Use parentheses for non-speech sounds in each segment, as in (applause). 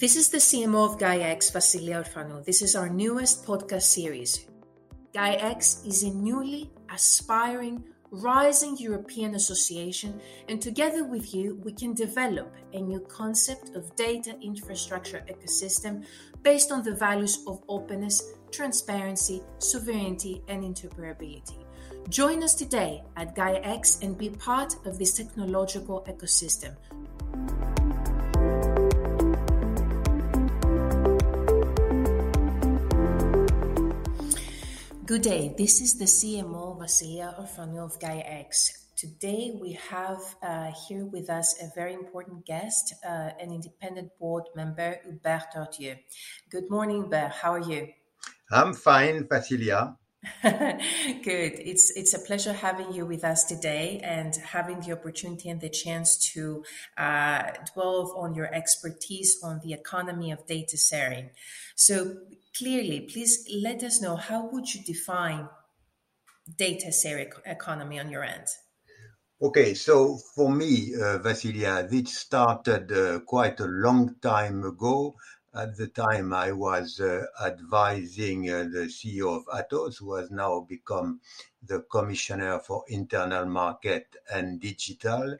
This is the CMO of GaiaX, Vasilia Orfanou. This is our newest podcast series. GaiaX is a newly aspiring, rising European association, and together with you, we can develop a new concept of data infrastructure ecosystem based on the values of openness, transparency, sovereignty, and interoperability. Join us today at GaiaX and be part of this technological ecosystem. Good day. This is the CMO Vasilia Orfanou of GaiaX. Today we have uh, here with us a very important guest, uh, an independent board member, Hubert Tardieu. Good morning, Hubert. How are you? I'm fine, Vasilia. (laughs) Good. It's it's a pleasure having you with us today and having the opportunity and the chance to uh, dwell on your expertise on the economy of data sharing. So clearly, please let us know how would you define data sharing economy on your end? Okay, so for me, uh, Vasilia, this started uh, quite a long time ago. At the time, I was uh, advising uh, the CEO of Atos, who has now become the Commissioner for Internal Market and Digital.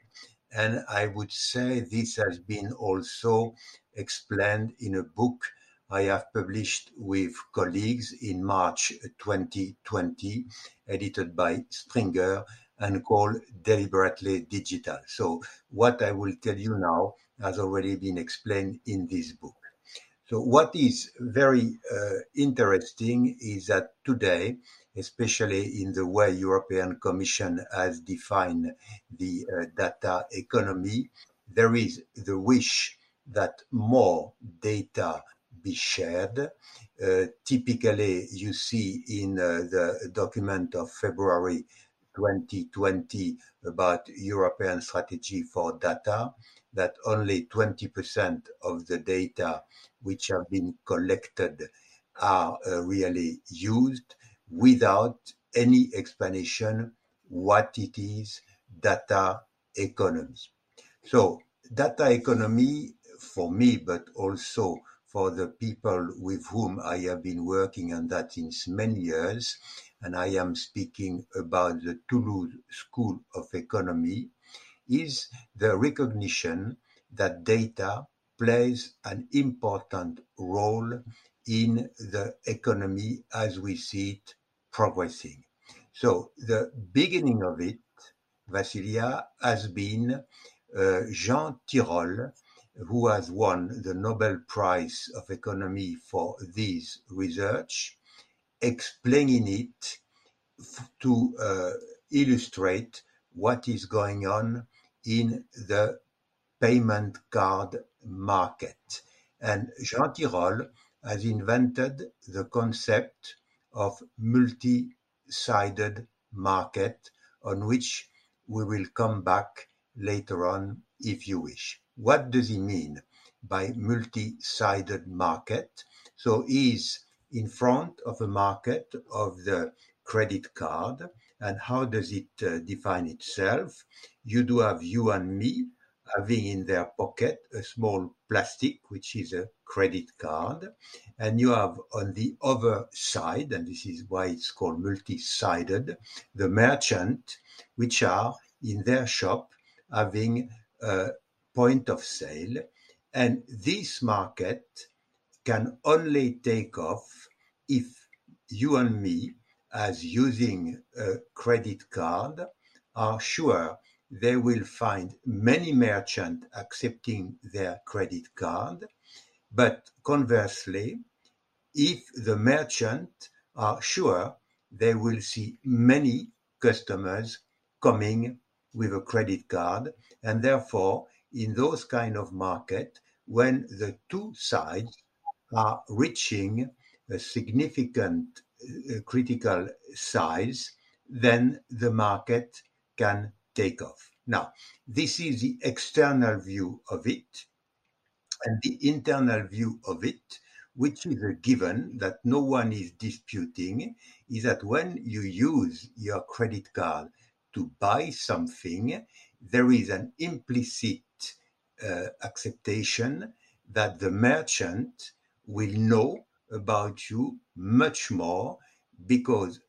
And I would say this has been also explained in a book I have published with colleagues in March 2020, edited by Springer and called Deliberately Digital. So what I will tell you now has already been explained in this book. So what is very uh, interesting is that today, especially in the way European Commission has defined the uh, data economy, there is the wish that more data be shared. Uh, typically, you see in uh, the document of February 2020 about European strategy for data that only 20% of the data which have been collected are uh, really used without any explanation what it is data economy. So data economy for me, but also for the people with whom I have been working on that since many years, and I am speaking about the Toulouse School of Economy, is the recognition that data plays an important role in the economy as we see it progressing. So the beginning of it, Vasilia, has been uh, Jean Tirole, who has won the Nobel Prize of Economy for this research, explaining it to uh, illustrate what is going on in the payment card market. And Jean Tirole has invented the concept of multi-sided market on which we will come back later on if you wish. What does he mean by multi-sided market? So he's in front of a market of the credit card. And how does it uh, define itself? You do have you and me having in their pocket a small plastic, which is a credit card. And you have on the other side, and this is why it's called multi-sided, the merchant, which are in their shop having a point of sale. And this market can only take off if you and me, as using a credit card, are sure they will find many merchants accepting their credit card. But conversely, if the merchant are sure they will see many customers coming with a credit card and therefore in those kind of market when the two sides are reaching a significant uh, critical size, then the market can take off. Now, this is the external view of it, and the internal view of it, which is a given that no one is disputing, is that when you use your credit card to buy something, there is an implicit uh, Uh, acceptation that the merchant will know about you much more because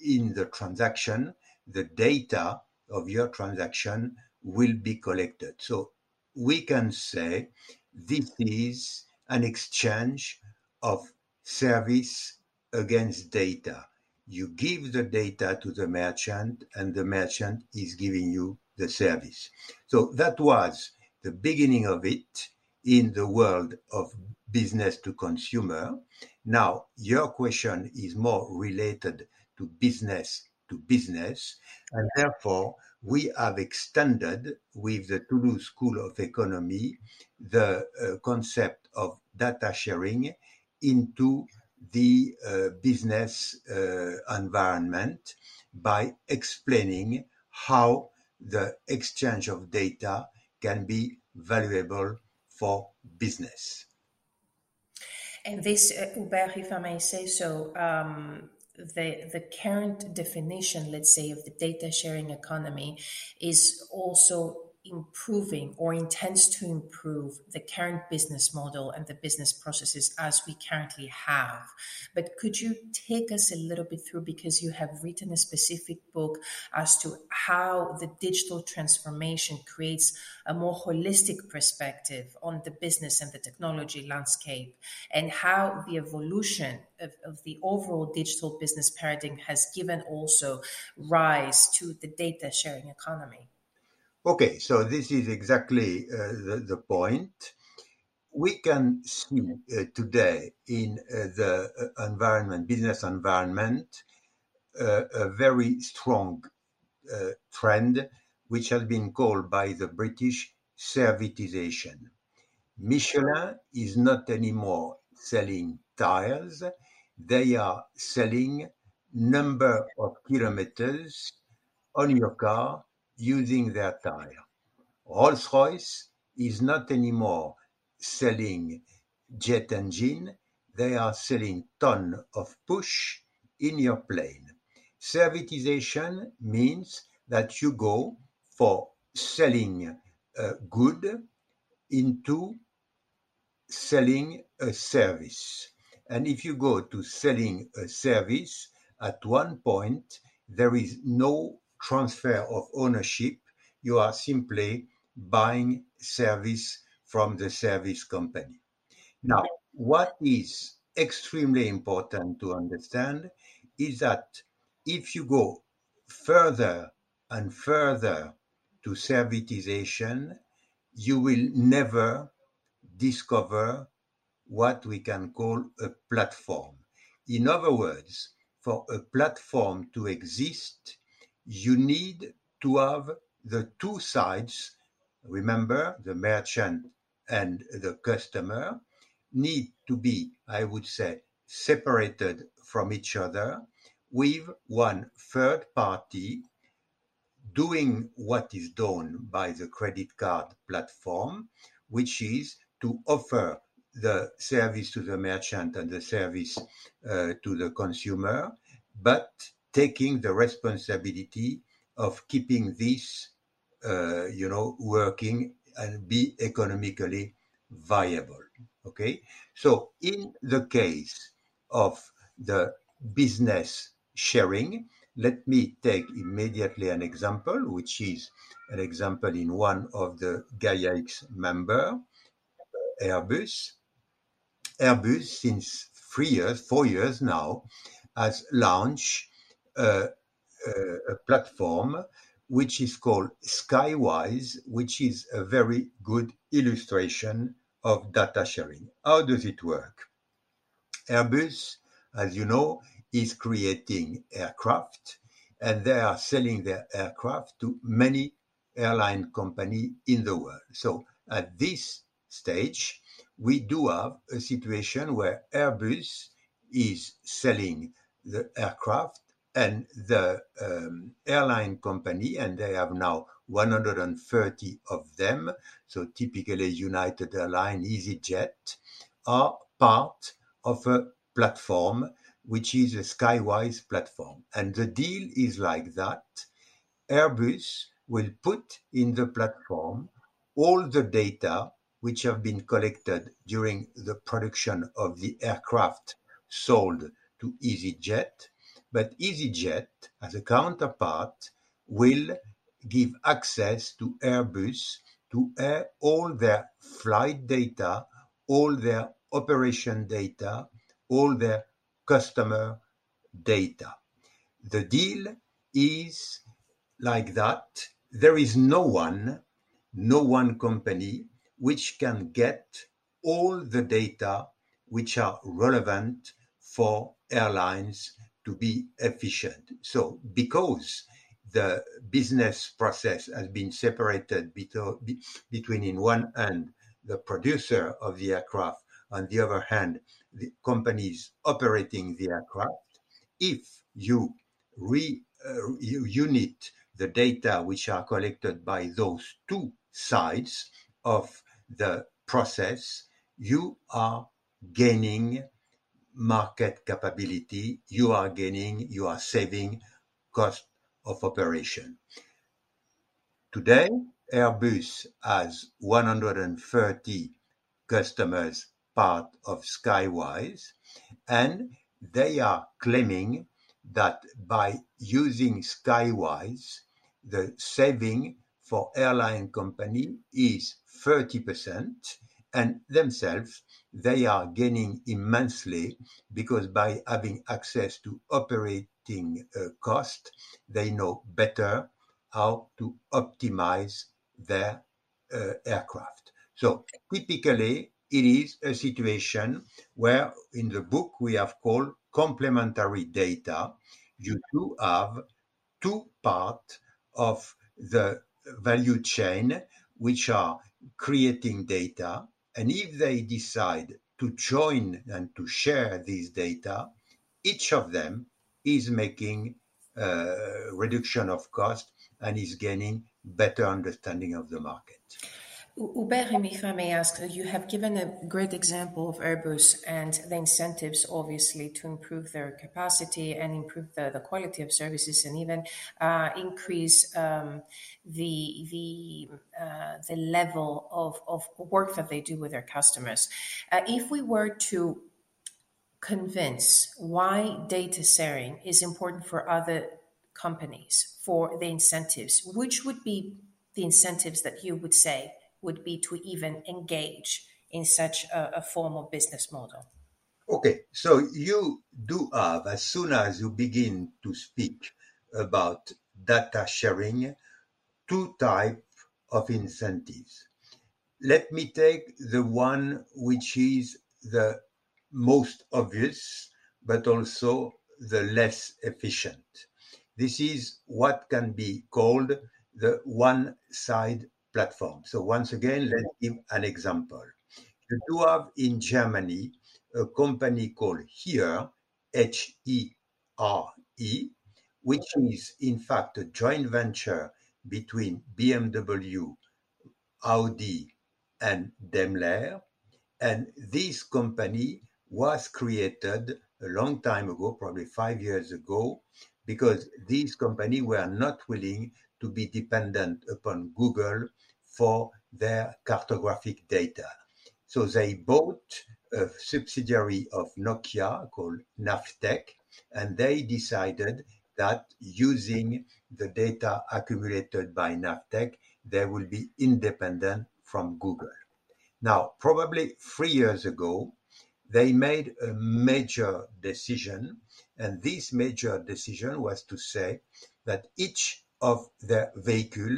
in the transaction, the data of your transaction will be collected. So we can say this is an exchange of service against data. You give the data to the merchant, and the merchant is giving you the service. So that was the beginning of it in the world of business to consumer. Now, your question is more related to business to business, and therefore we have extended with the Toulouse School of Economy the uh, concept of data sharing into the uh, business uh, environment by explaining how the exchange of data can be valuable for business. And this, uh, Hubert, if I may say so, um, the the current definition, let's say, of the data sharing economy is also improving or intends to improve the current business model and the business processes as we currently have. But could you take us a little bit through because you have written a specific book as to how the digital transformation creates a more holistic perspective on the business and the technology landscape and how the evolution of, of the overall digital business paradigm has given also rise to the data sharing economy? Okay, so this is exactly uh, the, the point. We can see uh, today in uh, the uh, environment, business environment, uh, a very strong uh, trend which has been called by the British servitization. Michelin is not anymore selling tires, they are selling number of kilometers on your car using their tire. Rolls-Royce is not anymore selling jet engine, they are selling ton of push in your plane. Servitization means that you go for selling a good into selling a service. And if you go to selling a service, at one point, there is no transfer of ownership, you are simply buying service from the service company. Now, what is extremely important to understand is that if you go further and further to servitization, you will never discover what we can call a platform. In other words, for a platform to exist, you need to have the two sides. Remember, the merchant and the customer need to be, I would say, separated from each other with one third party doing what is done by the credit card platform, which is to offer the service to the merchant and the service uh, to the consumer, but taking the responsibility of keeping this, uh, you know, working and be economically viable. Okay, so in the case of the business sharing, let me take immediately an example, which is an example in one of the Gaia X member, Airbus. Airbus, since three years, four years now, has launched a, a platform which is called Skywise, which is a very good illustration of data sharing. How does it work? Airbus, as you know, is creating aircraft and they are selling their aircraft to many airline companies in the world. So at this stage, we do have a situation where Airbus is selling the aircraft and the um, airline company, and they have now 130 of them, so typically United Airlines, EasyJet, are part of a platform which is a Skywise platform. And the deal is like that. Airbus will put in the platform all the data which have been collected during the production of the aircraft sold to EasyJet, but EasyJet, as a counterpart, will give access to Airbus to all their flight data, all their operation data, all their customer data. The deal is like that. There is no one, no one company which can get all the data which are relevant for airlines to be efficient. So because the business process has been separated between, in one hand, the producer of the aircraft, on the other hand, the companies operating the aircraft. If you re uh, unit the data which are collected by those two sides of the process, you are gaining market capability, you are gaining, you are saving cost of operation. Today, Airbus has 130 customers part of Skywise, and they are claiming that by using Skywise, the saving for airline company is 30%, and themselves, they are gaining immensely because by having access to operating uh, cost, they know better how to optimize their uh, aircraft. So typically, it is a situation where in the book we have called complementary data. You do have two parts of the value chain which are creating data and if they decide to join and to share these data, each of them is making a reduction of cost and is gaining better understanding of the market. Hubert, if I may ask, you have given a great example of Airbus and the incentives, obviously, to improve their capacity and improve the, the quality of services and even uh, increase um, the the uh, the level of, of work that they do with their customers. Uh, if we were to convince why data sharing is important for other companies for the incentives, which would be the incentives that you would say would be to even engage in such a, a formal business model. Okay, so you do have, as soon as you begin to speak about data sharing, two types of incentives. Let me take the one which is the most obvious, but also the less efficient. This is what can be called the one side platform. So once again, let's give an example. You do have in Germany a company called Here, H-E-R-E, which is in fact a joint venture between BMW, Audi, and Daimler. And this company was created a long time ago, probably five years ago, because these companies were not willing to be dependent upon Google for their cartographic data. So they bought a subsidiary of Nokia called Navteq, and they decided that using the data accumulated by Navteq, they will be independent from Google. Now, probably three years ago, they made a major decision, and this major decision was to say that each of their vehicle,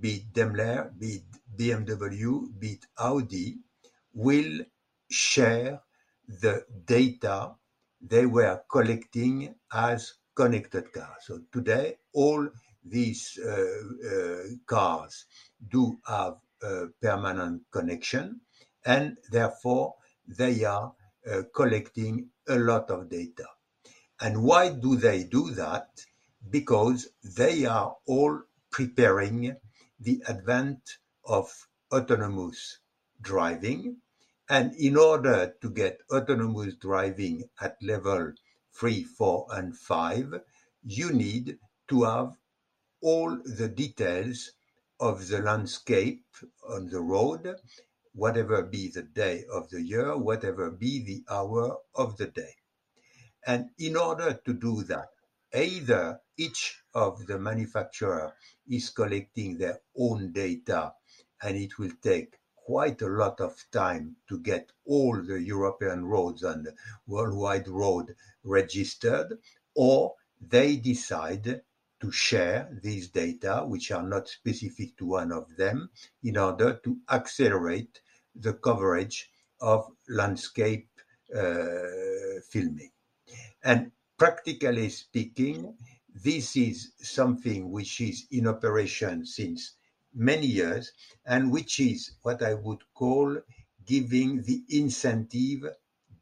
be it Daimler, be it BMW, be it Audi, will share the data they were collecting as connected cars. So today, all these uh, uh, cars do have a permanent connection, and therefore they are uh, collecting a lot of data. And why do they do that? Because they are all preparing the advent of autonomous driving. And in order to get autonomous driving at level three, four, and five, you need to have all the details of the landscape on the road, whatever be the day of the year, whatever be the hour of the day. And in order to do that, either each of the manufacturer is collecting their own data and it will take quite a lot of time to get all the European roads and worldwide road registered, or they decide to share these data, which are not specific to one of them, in order to accelerate the coverage of landscape uh, filming. And practically speaking, this is something which is in operation since many years and which is what I would call giving the incentive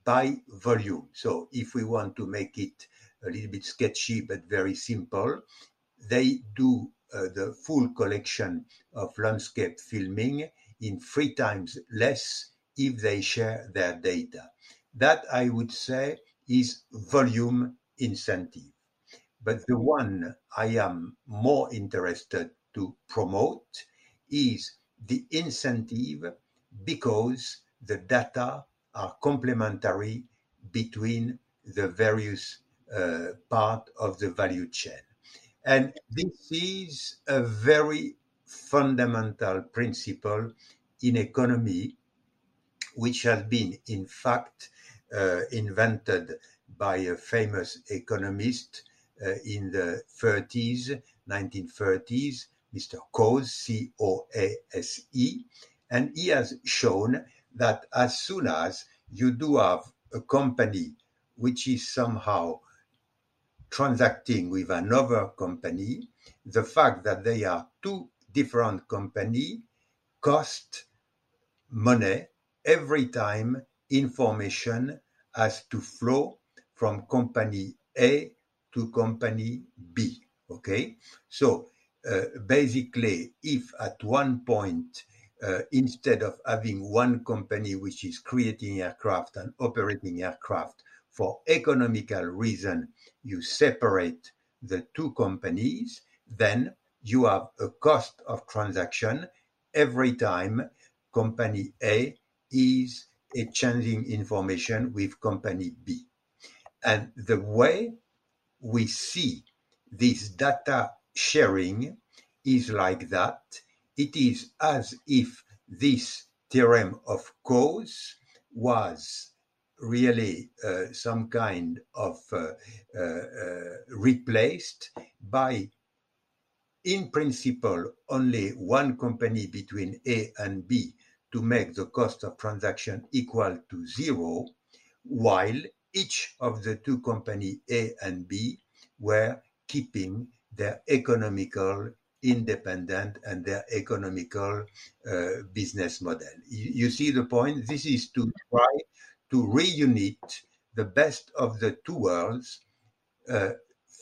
by volume. So if we want to make it a little bit sketchy but very simple, they do uh, the full collection of landscape filming in three times less if they share their data. That I would say is volume incentive. But the one I am more interested to promote is the incentive because the data are complementary between the various uh, part of the value chain. And this is a very fundamental principle in economy, which has been, in fact, uh, invented by a famous economist uh, in the 30s, 1930s, Mr. Coase, C O A S E, and he has shown that as soon as you do have a company which is somehow transacting with another company, the fact that they are two different companies cost money every time information has to flow from company A to company B. Okay, so uh, basically, if at one point uh, instead of having one company which is creating aircraft and operating aircraft for economical reason, you separate the two companies, then you have a cost of transaction every time company A is exchanging information with company B. And the way we see this data sharing is like that. It is as if this theorem of Coase was really uh, some kind of uh, uh, uh, replaced by, in principle, only one company between A and B to make the cost of transaction equal to zero, while each of the two company A and B were keeping their economical independent and their economical uh, business model. You, you, see the point? This is to try to reunite the best of the two worlds, uh,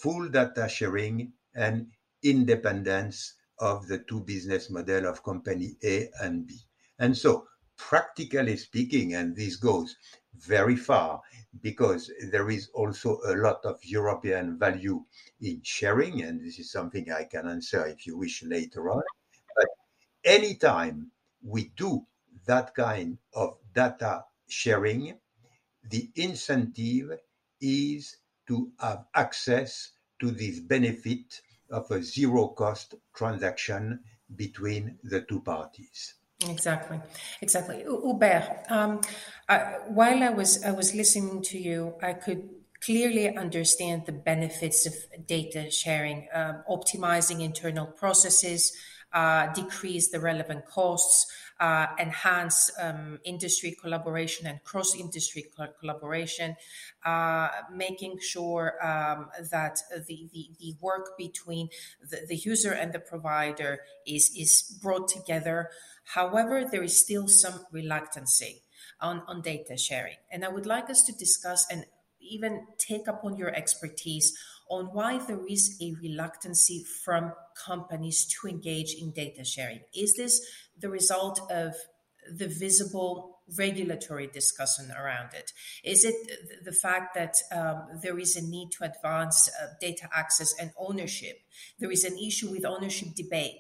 full data sharing and independence of the two business model of company A and B. And so, practically speaking, and this goes very far because there is also a lot of European value in sharing, and this is something I can answer if you wish later on. But anytime we do that kind of data sharing, the incentive is to have access to this benefit of a zero cost transaction between the two parties. Exactly, exactly. Hubert, um, I, while I was I was listening to you, I could clearly understand the benefits of data sharing, um, optimizing internal processes, uh, decrease the relevant costs, uh, enhance um, industry collaboration and cross industry co- collaboration, uh, making sure um, that the, the, the, work between the, the user and the provider is, is brought together. However, there is still some reluctancy on, on data sharing. And I would like us to discuss and even take upon your expertise on why there is a reluctancy from companies to engage in data sharing. Is this the result of the visible regulatory discussion around it? Is it the fact that um, there is a need to advance uh, data access and ownership? There is an issue with ownership debate.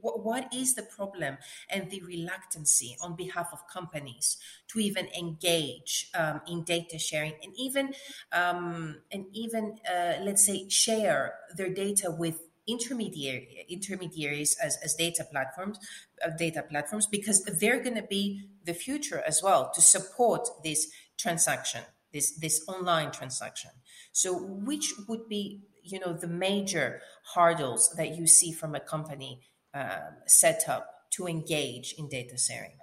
What, what is the problem and the reluctancy on behalf of companies to even engage um, in data sharing and even um, and even uh, let's say share their data with intermediary intermediaries as, as data platforms uh, data platforms because they're going to be the future as well to support this transaction this this online transaction. So which would be you know the major hurdles that you see from a company um, setup to engage in data sharing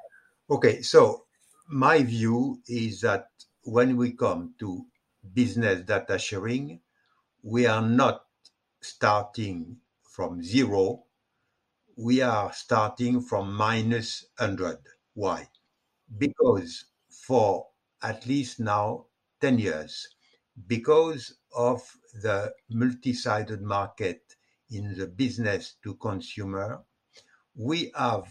okay so my view is that when we come to business data sharing we are not starting from zero, we are starting from minus 100. Why? Because for at least now 10 years, because of the multi-sided market in the business to consumer, we have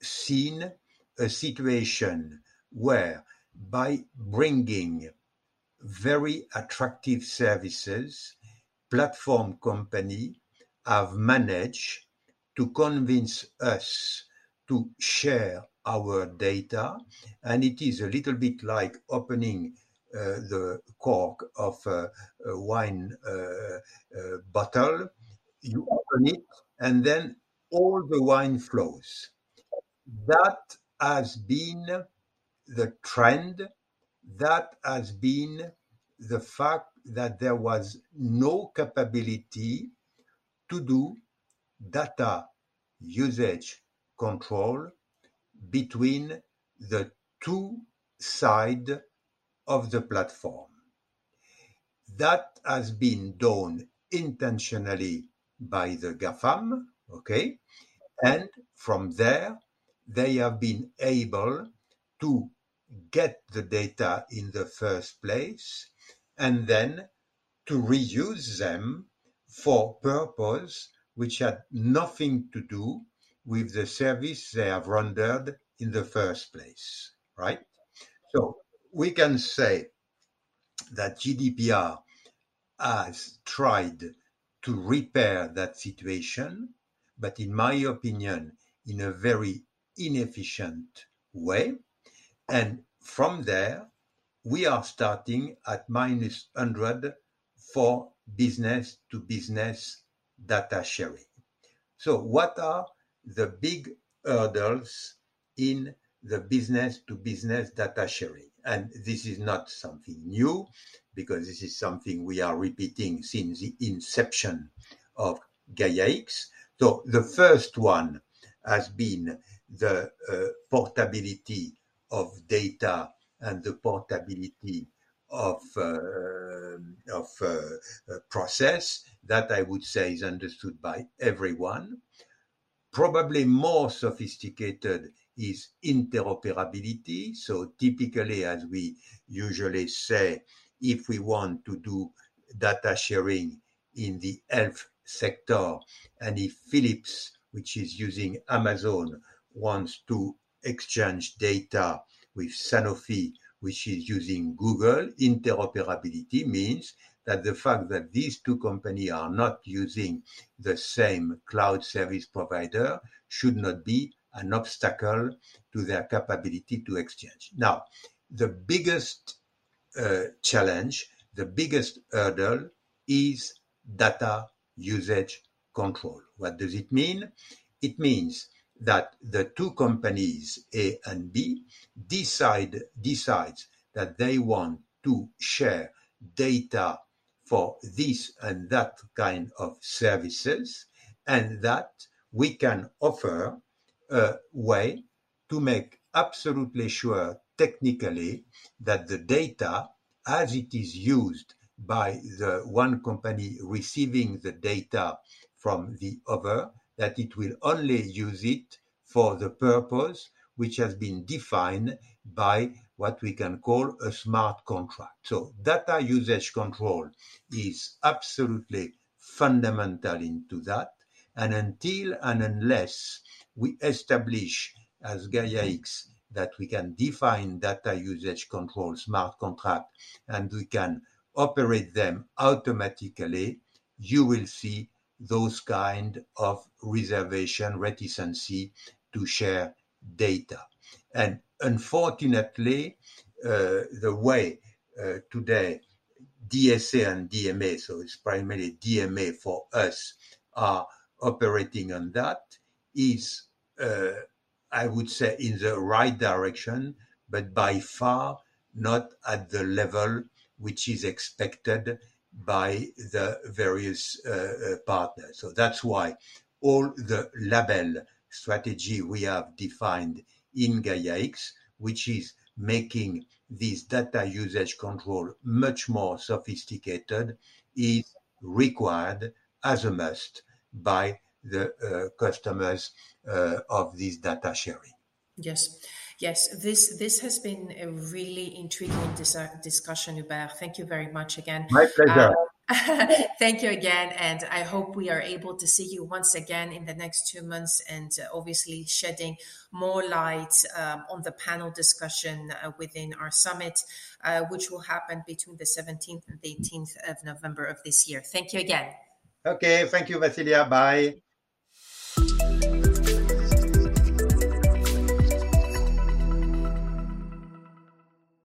seen a situation where by bringing very attractive services platform company have managed to convince us to share our data. And it is a little bit like opening the cork of a, a wine uh, uh, bottle. You open it, and then all the wine flows. That has been the trend. That has been the fact that there was no capability to do data usage control between the two sides of the platform. That has been done intentionally by the GAFAM, okay? And from there, they have been able to get the data in the first place and then to reuse them for purpose which had nothing to do with the service they have rendered in the first place, right? So we can say that GDPR has tried to repair that situation, but in my opinion, in a very inefficient way. And from there, we are starting at minus 100 for business to business data sharing. So what are the big hurdles in the business to business data sharing? And this is not something new because this is something we are repeating since the inception of GaiaX. So the first one has been the uh, portability of data and the portability of uh, of uh, process that I would say is understood by everyone. Probably more sophisticated is interoperability. So typically, as we usually say, if we want to do data sharing in the health sector, and if Philips, which is using Amazon, wants to exchange data with Sanofi, which is using Google, interoperability means that the fact that these two companies are not using the same cloud service provider should not be an obstacle to their capability to exchange. Now, the biggest uh, challenge, the biggest hurdle is data usage control. What does it mean? It means that the two companies A and B decide decides that they want to share data for this and that kind of services and that we can offer a way to make absolutely sure technically that the data as it is used by the one company receiving the data from the other that it will only use it for the purpose which has been defined by what we can call a smart contract. So data usage control is absolutely fundamental into that. And until and unless we establish as GaiaX that we can define data usage control smart contract and we can operate them automatically, you will see those kind of reservation reticency to share data. And unfortunately, uh, the way uh, today DSA and DMA, so it's primarily DMA for us, are operating on that is, uh, I would say, in the right direction, but by far not at the level which is expected by the various uh, uh, partners. So that's why all the label strategy we have defined in Gaia-X, which is making this data usage control much more sophisticated, is required as a must by the uh, customers uh, of this data sharing. Yes. Yes, this this has been a really intriguing dis- discussion, Hubert. Thank you very much again. My pleasure. Uh, (laughs) thank you again, and I hope we are able to see you once again in the next two months, and uh, obviously shedding more light um, on the panel discussion uh, within our summit, uh, which will happen between the 17th and the 18th of November of this year. Thank you again. Okay, thank you, Vasilia. Bye.